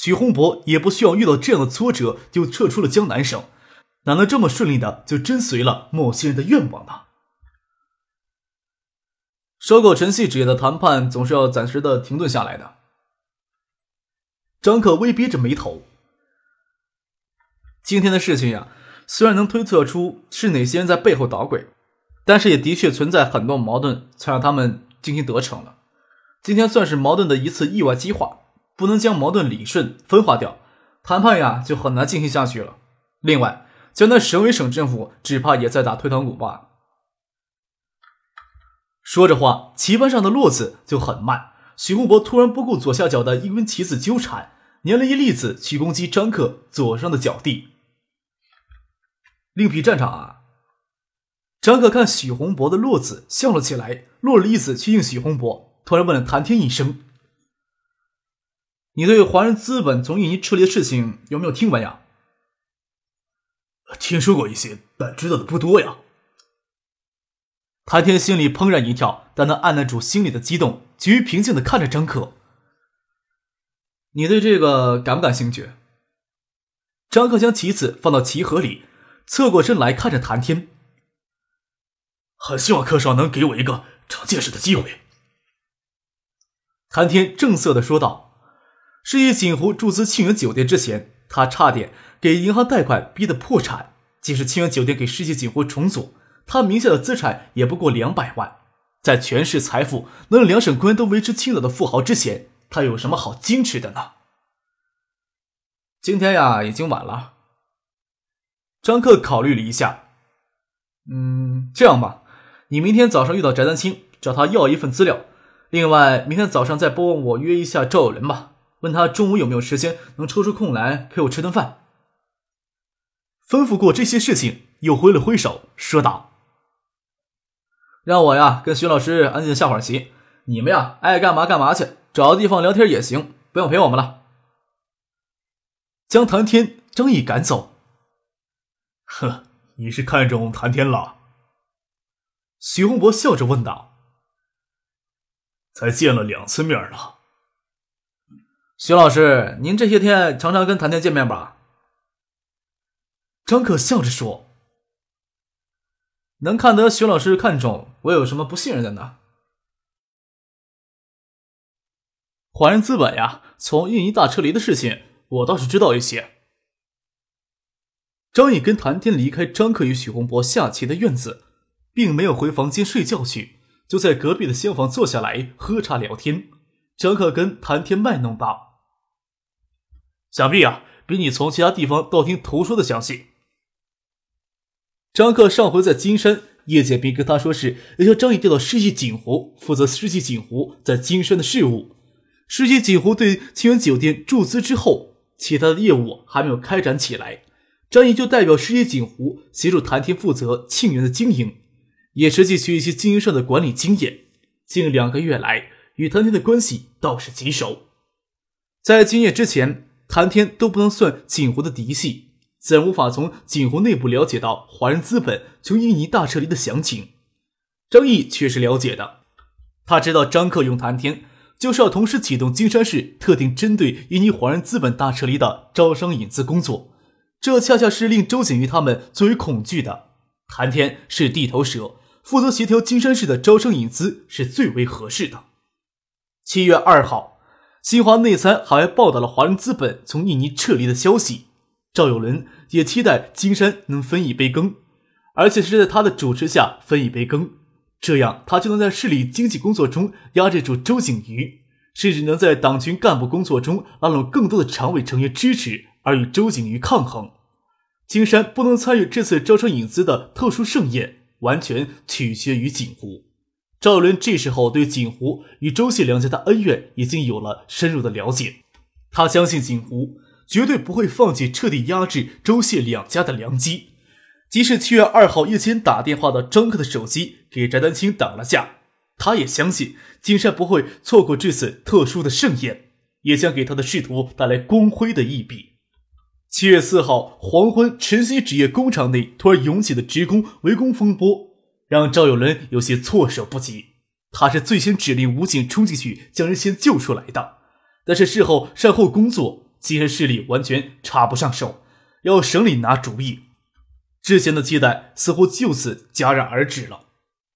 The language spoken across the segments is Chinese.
许洪博也不需要遇到这样的挫折就撤出了江南省，哪能这么顺利的就真随了某些人的愿望呢？收购陈系纸业的谈判总是要暂时的停顿下来的。张克微憋着眉头。今天的事情呀，虽然能推测出是哪些人在背后捣鬼，但是也的确存在很多矛盾，才让他们进行得逞了。今天算是矛盾的一次意外激化。不能将矛盾理顺分化掉，谈判呀就很难进行下去了。另外，江南省委省政府只怕也在打退堂鼓吧。说着话，棋盘上的落子就很慢。许洪博突然不顾左下角的一根棋子纠缠，粘了一粒子去攻击张克左上的脚地。另辟战场啊！张克看许洪博的落子笑了起来，落了一子去应许洪博，突然问了谭天一声。你对华人资本从印尼撤离的事情有没有听闻呀？听说过一些，但知道的不多呀。谭天心里怦然一跳，但他按捺住心里的激动，急于平静的看着张克。你对这个感不感兴趣？张克将棋子放到棋盒里，侧过身来看着谭天。很希望柯少能给我一个长见识的机会。谭天正色的说道。是以锦湖注资庆元酒店之前，他差点给银行贷款逼得破产。即使庆元酒店给世纪锦湖重组，他名下的资产也不过两百万。在全市财富能让两省官员都为之倾倒的富豪之前，他有什么好矜持的呢？今天呀，已经晚了。张克考虑了一下，嗯，这样吧，你明天早上遇到翟丹青，找他要一份资料。另外，明天早上再帮我约一下赵有伦吧。问他中午有没有时间，能抽出空来陪我吃顿饭。吩咐过这些事情，又挥了挥手，说道：“让我呀跟徐老师安静下会儿棋，你们呀爱干嘛干嘛去，找个地方聊天也行，不用陪我们了。”将谭天、张毅赶走。呵，你是看中谭天了？徐洪博笑着问道：“才见了两次面呢。”徐老师，您这些天常常跟谭天见面吧？张可笑着说：“能看得徐老师看中，我有什么不信任的呢？”华人资本呀，从印尼大撤离的事情，我倒是知道一些。张毅跟谭天离开张克与许洪博下棋的院子，并没有回房间睡觉去，就在隔壁的厢房坐下来喝茶聊天。张克跟谭天卖弄道。想必啊，比你从其他地方道听途说的详细。张克上回在金山，叶剑平跟他说是要将张毅调到世纪锦湖，负责世纪锦湖在金山的事务。世纪锦湖对清源酒店注资之后，其他的业务还没有开展起来，张毅就代表世纪锦湖协助谭天负责庆元的经营，也实际学一些经营上的管理经验。近两个月来，与谭天的关系倒是极熟。在今夜之前。谭天都不能算锦湖的嫡系，自然无法从锦湖内部了解到华人资本从印尼大撤离的详情。张毅却是了解的，他知道张克用谭天就是要同时启动金山市特定针对印尼华人资本大撤离的招商引资工作，这恰恰是令周景瑜他们最为恐惧的。谭天是地头蛇，负责协调金山市的招商引资是最为合适的。七月二号。新华内参还报道了华人资本从印尼撤离的消息。赵有伦也期待金山能分一杯羹，而且是在他的主持下分一杯羹，这样他就能在市里经济工作中压制住周景瑜，甚至能在党群干部工作中拉拢更多的常委成员支持，而与周景瑜抗衡。金山不能参与这次招商引资的特殊盛宴，完全取决于锦湖。赵伦这时候对锦湖与周谢两家的恩怨已经有了深入的了解，他相信锦湖绝对不会放弃彻底压制周谢两家的良机。即使七月二号夜间打电话到张克的手机，给翟丹青挡了架，他也相信金山不会错过这次特殊的盛宴，也将给他的仕途带来光辉的一笔。七月四号黄昏，晨曦纸业工厂内突然涌起的职工围攻风波，让赵有伦有些措手不及。他是最先指令武警冲进去将人先救出来的，但是事后善后工作，精神势力完全插不上手，要省里拿主意。之前的期待似乎就此戛然而止了。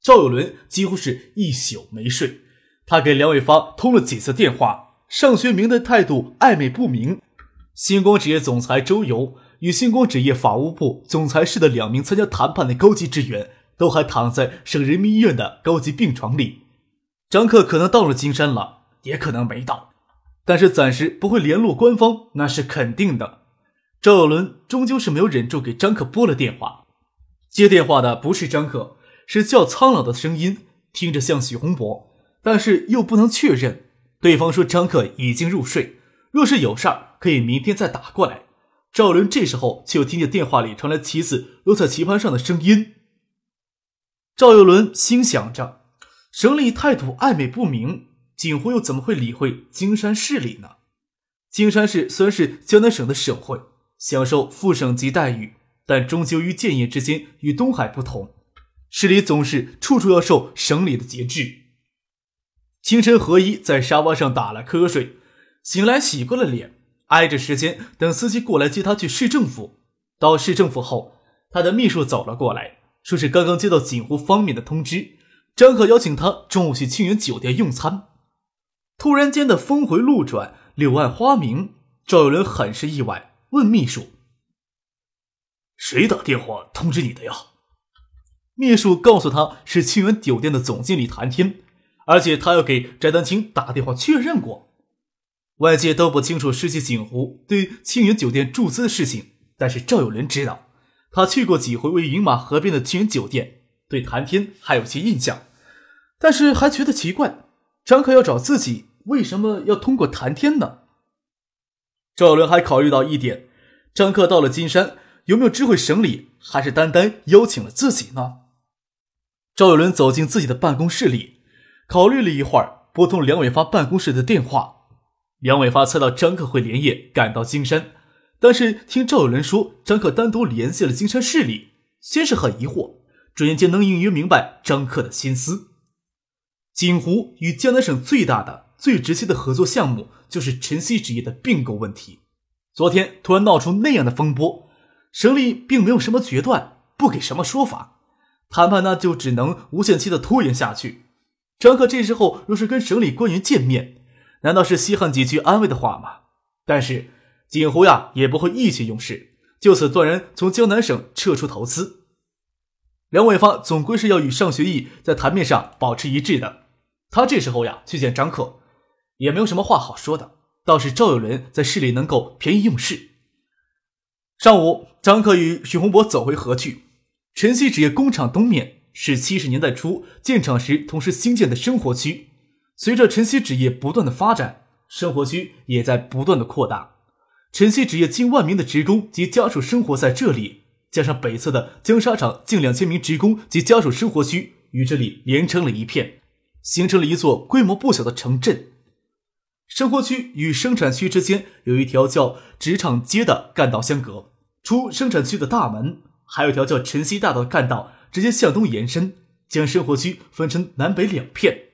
赵有伦几乎是一宿没睡，他给梁伟发通了几次电话，尚学明的态度暧昧不明。星光纸业总裁周游与星光纸业法务部总裁室的两名参加谈判的高级职员，都还躺在省人民医院的高级病床里。张克可能到了金山了，也可能没到，但是暂时不会联络官方，那是肯定的。赵有伦终究是没有忍住，给张克拨了电话。接电话的不是张克，是较苍老的声音，听着像许洪博，但是又不能确认。对方说张克已经入睡，若是有事儿，可以明天再打过来。赵伦这时候却又听见电话里传来棋子落在棋盘上的声音。赵有伦心想着，省里态度暧昧不明，锦湖又怎么会理会金山市里呢？金山市虽然是江南省的省会。享受副省级待遇，但终究与建业之间与东海不同，市里总是处处要受省里的节制。清晨，何一在沙发上打了瞌睡，醒来洗过了脸，挨着时间等司机过来接他去市政府。到市政府后，他的秘书走了过来，说是刚刚接到锦湖方面的通知，张可邀请他中午去庆元酒店用餐。突然间的峰回路转，柳暗花明，赵有伦很是意外。问秘书：“谁打电话通知你的呀？”秘书告诉他是庆元酒店的总经理谭天，而且他要给翟丹青打电话确认过。外界都不清楚世纪锦湖对庆元酒店注资的事情，但是赵有伦知道，他去过几回位于云马河边的金源酒店，对谭天还有些印象，但是还觉得奇怪，张克要找自己，为什么要通过谭天呢？赵有伦还考虑到一点：张克到了金山，有没有知会省里，还是单单邀请了自己呢？赵有伦走进自己的办公室里，考虑了一会儿，拨通梁伟发办公室的电话。梁伟发猜到张克会连夜赶到金山，但是听赵有伦说张克单独联系了金山市里，先是很疑惑，转眼间能隐约明白张克的心思。锦湖与江南省最大的。最直接的合作项目就是晨曦纸业的并购问题。昨天突然闹出那样的风波，省里并没有什么决断，不给什么说法，谈判那就只能无限期的拖延下去。张克这时候若是跟省里官员见面，难道是稀罕几句安慰的话吗？但是锦湖呀也不会意气用事，就此断然从江南省撤出投资。梁伟发总归是要与尚学义在台面上保持一致的，他这时候呀去见张克。也没有什么话好说的，倒是赵有伦在市里能够便宜用事。上午，张克与许洪博走回河去。晨曦纸业工厂东面是七十年代初建厂时同时兴建的生活区，随着晨曦纸业不断的发展，生活区也在不断的扩大。晨曦纸业近万名的职工及家属生活在这里，加上北侧的江沙厂近两千名职工及家属生活区与这里连成了一片，形成了一座规模不小的城镇。生活区与生产区之间有一条叫职场街的干道相隔，出生产区的大门还有一条叫晨曦大道的干道直接向东延伸，将生活区分成南北两片。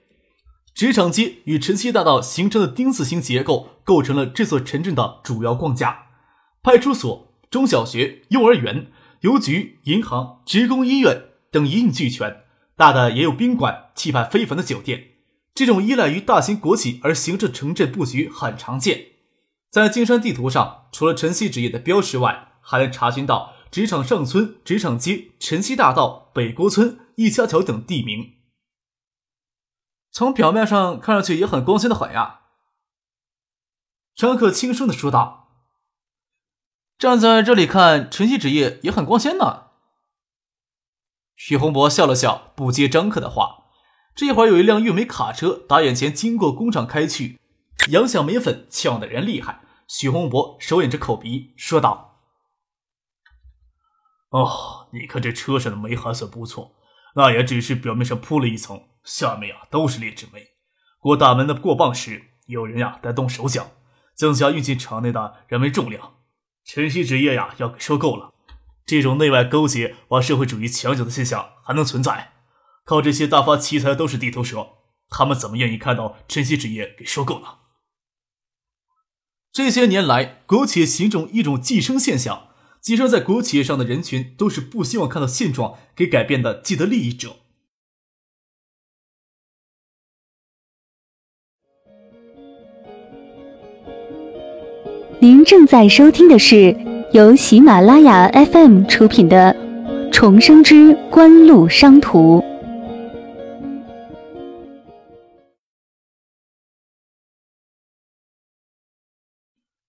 职场街与晨曦大道形成的丁字形结构，构成了这座城镇的主要框架。派出所、中小学、幼儿园、邮局、银行、职工医院等一应俱全，大的也有宾馆、气派非凡的酒店。这种依赖于大型国企而形成城镇布局很常见，在金山地图上，除了晨曦职业的标识外，还能查询到职场上村、职场街、晨曦大道、北郭村、一家桥等地名。从表面上看上去也很光鲜的很呀。张克轻声的说道：“站在这里看，晨曦纸业也很光鲜呢。”许洪博笑了笑，不接张克的话。这会儿有一辆运煤卡车打眼前经过工厂开去，扬响煤粉呛的人厉害，许洪博手掩着口鼻说道：“哦，你看这车上的煤还算不错，那也只是表面上铺了一层，下面呀都是劣质煤。过大门的过磅时，有人呀在动手脚，增加运进厂内的人为重量。晨曦纸业呀要给收购了，这种内外勾结、把社会主义墙角的现象还能存在？靠这些大发奇财的都是地头蛇，他们怎么愿意看到晨曦纸业给收购呢？”这些年来，国企形成一种寄生现象，寄生在国企业上的人群都是不希望看到现状给改变的既得利益者。您正在收听的是由喜马拉雅 FM 出品的《重生之官路商途》。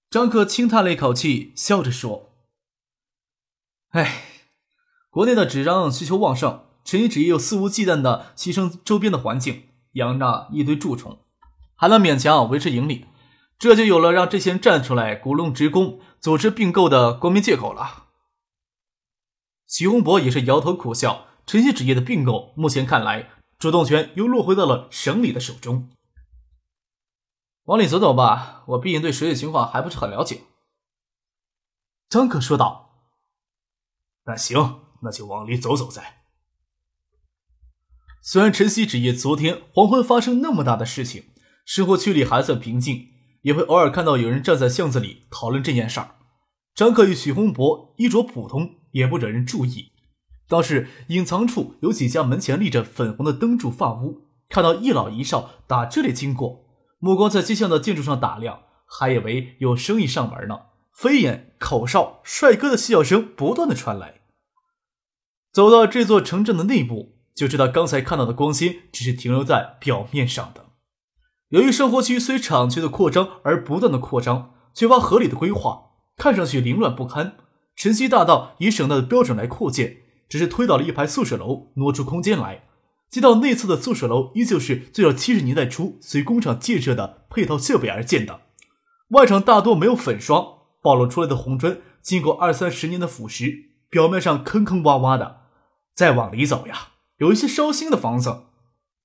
张克轻叹了一口气，笑着说：“哎，国内的纸张需求旺盛，陈一纸业又肆无忌惮的牺牲周边的环境，养着一堆蛀虫，还能勉强维持盈利，这就有了让这些人站出来鼓动职工组织并购的光明借口了。”徐洪博也是摇头苦笑，晨曦纸业的并购，目前看来，主动权又落回到了省里的手中。往里走走吧，我毕竟对实际情况还不是很了解。”张可说道。“那行，那就往里走走再。”虽然晨曦纸业昨天黄昏发生那么大的事情，生活区里还算平静，也会偶尔看到有人站在巷子里讨论这件事儿。张克与许洪博衣着普通，也不惹人注意。倒是隐藏处有几家门前立着粉红的灯柱发屋，看到一老一少打这里经过。目光在街巷的建筑上打量，还以为有生意上门呢。飞眼、口哨、帅哥的笑声不断的传来。走到这座城镇的内部，就知道刚才看到的光鲜只是停留在表面上的。由于生活区随厂区的扩张而不断的扩张，缺乏合理的规划，看上去凌乱不堪。晨曦大道以省内的标准来扩建，只是推倒了一排宿舍楼，挪出空间来。街道内侧的宿舍楼依旧是最早七十年代初随工厂建设的配套设备而建的，外墙大多没有粉刷，暴露出来的红砖经过二三十年的腐蚀，表面上坑坑洼洼的。再往里走呀，有一些烧新的房子，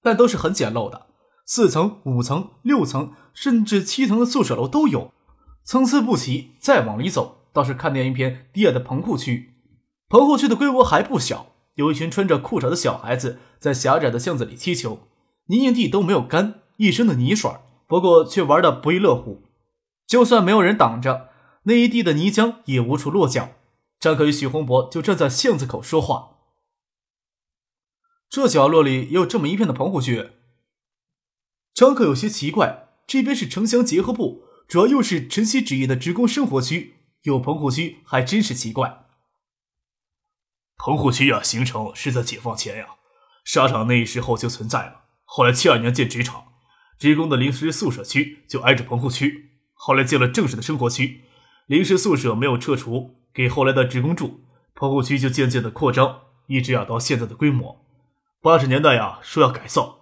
但都是很简陋的，四层、五层、六层，甚至七层的宿舍楼都有，参差不齐。再往里走，倒是看见一片低矮的棚户区，棚户区的规模还不小。有一群穿着裤衩的小孩子在狭窄的巷子里踢球，泥泞地都没有干，一身的泥水，不过却玩得不亦乐乎。就算没有人挡着，那一地的泥浆也无处落脚。张可与许洪博就站在巷子口说话。这角落里也有这么一片的棚户区。张可有些奇怪，这边是城乡结合部，主要又是晨曦纸业的职工生活区，有棚户区还真是奇怪。棚户区呀，形成是在解放前呀，沙场那时候就存在了。后来七二年建纸厂，职工的临时宿舍区就挨着棚户区。后来建了正式的生活区，临时宿舍没有撤除，给后来的职工住。棚户区就渐渐的扩张，一直要到现在的规模。八十年代呀，说要改造，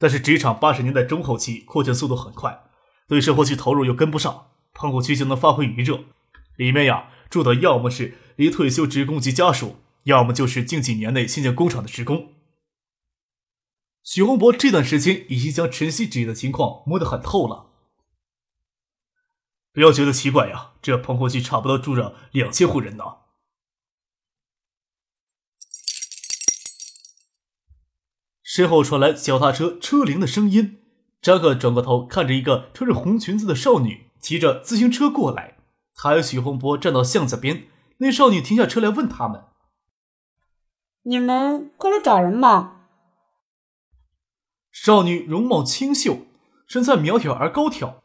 但是职场八十年代中后期扩建速度很快，对生活区投入又跟不上，棚户区就能发挥余热。里面呀，住的要么是离退休职工及家属。要么就是近几年内新建工厂的职工。许洪博这段时间已经将晨曦纸业的情况摸得很透了。不要觉得奇怪呀，这棚户区差不多住着两千户人呢。身后传来脚踏车车铃的声音，扎克转过头看着一个穿着红裙子的少女骑着自行车过来。他和许洪波站到巷子边，那少女停下车来问他们。你们过来找人吗？少女容貌清秀，身材苗条而高挑，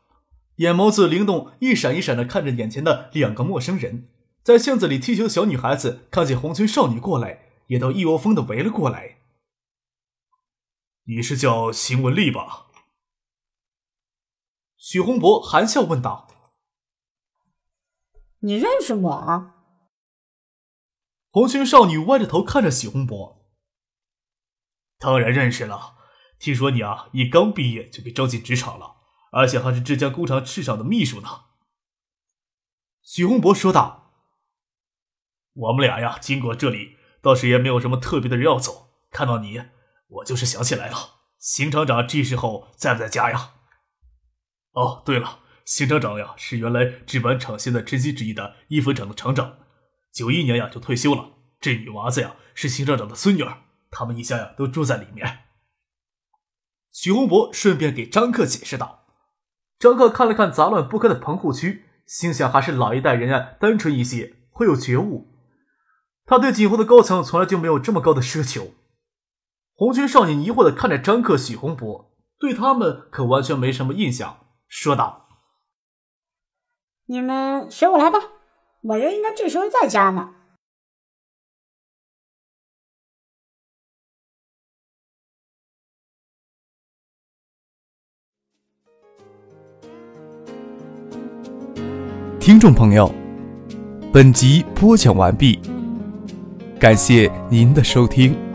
眼眸子灵动，一闪一闪的看着眼前的两个陌生人。在巷子里踢球的小女孩子看见红裙少女过来，也都一窝蜂的围了过来。你是叫邢文丽吧？许洪博含笑问道。你认识我？红裙少女歪着头看着许洪博，当然认识了。听说你啊，一刚毕业就被招进职场了，而且还是这家工厂市场的秘书呢。许洪博说道：“我们俩呀，经过这里倒是也没有什么特别的人要走。看到你，我就是想起来了，邢厂长这时候在不在家呀？哦，对了，邢厂长呀，是原来制板厂现在晨曦制衣的衣服厂的厂长，九一年呀就退休了。这女娃子呀，是邢厂长的孙女儿，他们一家呀都住在里面。”许洪博顺便给张克解释道。张克看了看杂乱不堪的棚户区。心想，还是老一代人啊，单纯一些，会有觉悟。他对锦湖的高层从来就没有这么高的奢求。红军少年疑惑的看着张克、许洪博，对他们可完全没什么印象，说道：“你们随我来吧，我人应该这时候在家呢。”听众朋友，本集播讲完毕，感谢您的收听。